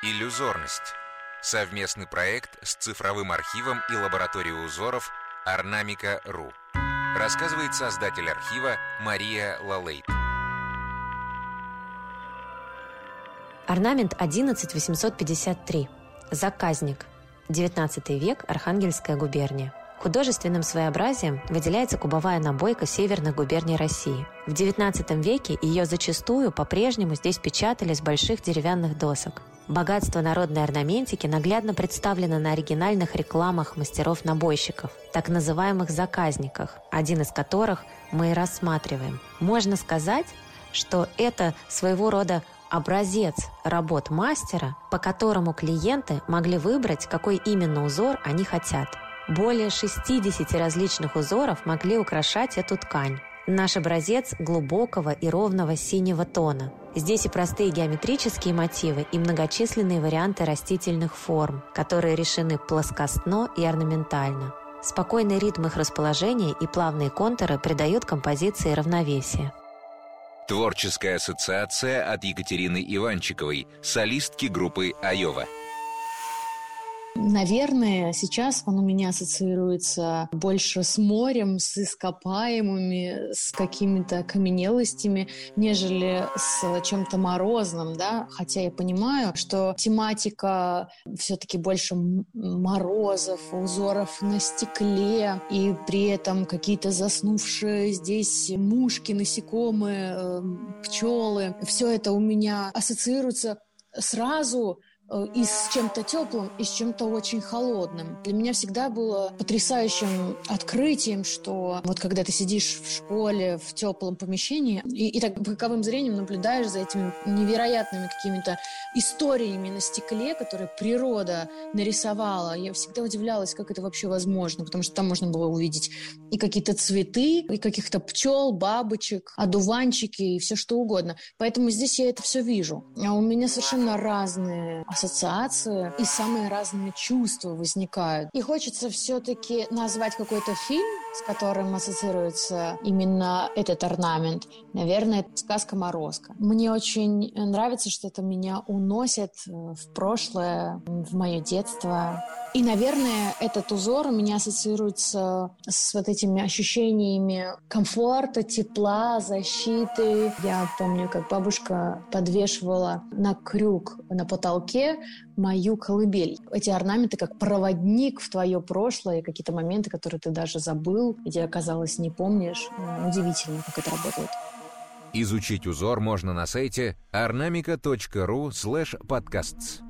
Иллюзорность. Совместный проект с цифровым архивом и лабораторией узоров Орнамика.ру. Рассказывает создатель архива Мария Лалейт. Орнамент 11853. Заказник. 19 век, Архангельская губерния. Художественным своеобразием выделяется кубовая набойка северных губерний России. В XIX веке ее зачастую по-прежнему здесь печатали с больших деревянных досок. Богатство народной орнаментики наглядно представлено на оригинальных рекламах мастеров-набойщиков, так называемых заказниках, один из которых мы и рассматриваем. Можно сказать, что это своего рода образец работ мастера, по которому клиенты могли выбрать, какой именно узор они хотят – более 60 различных узоров могли украшать эту ткань. Наш образец глубокого и ровного синего тона. Здесь и простые геометрические мотивы, и многочисленные варианты растительных форм, которые решены плоскостно и орнаментально. Спокойный ритм их расположения и плавные контуры придают композиции равновесие. Творческая ассоциация от Екатерины Иванчиковой, солистки группы «Айова». Наверное, сейчас он у меня ассоциируется больше с морем, с ископаемыми, с какими-то окаменелостями, нежели с чем-то морозным, да. Хотя я понимаю, что тематика все-таки больше морозов, узоров на стекле, и при этом какие-то заснувшие здесь мушки, насекомые, э, пчелы. Все это у меня ассоциируется сразу и с чем-то теплым, и с чем-то очень холодным. Для меня всегда было потрясающим открытием, что вот когда ты сидишь в школе, в теплом помещении, и, и так боковым зрением наблюдаешь за этими невероятными какими-то историями на стекле, которые природа нарисовала. Я всегда удивлялась, как это вообще возможно, потому что там можно было увидеть и какие-то цветы, и каких-то пчел, бабочек, одуванчики, и все что угодно. Поэтому здесь я это все вижу. А у меня совершенно разные ассоциации и самые разные чувства возникают. И хочется все-таки назвать какой-то фильм, с которым ассоциируется именно этот орнамент. Наверное, это сказка «Морозко». Мне очень нравится, что это меня уносит э, в прошлое, в мое детство. И, наверное, этот узор у меня ассоциируется с вот этими ощущениями комфорта, тепла, защиты. Я помню, как бабушка подвешивала на крюк на потолке мою колыбель. Эти орнаменты как проводник в твое прошлое, какие-то моменты, которые ты даже забыл, тебе оказалось не помнишь. Удивительно, как это работает. Изучить узор можно на сайте ornamica.ru slash podcasts.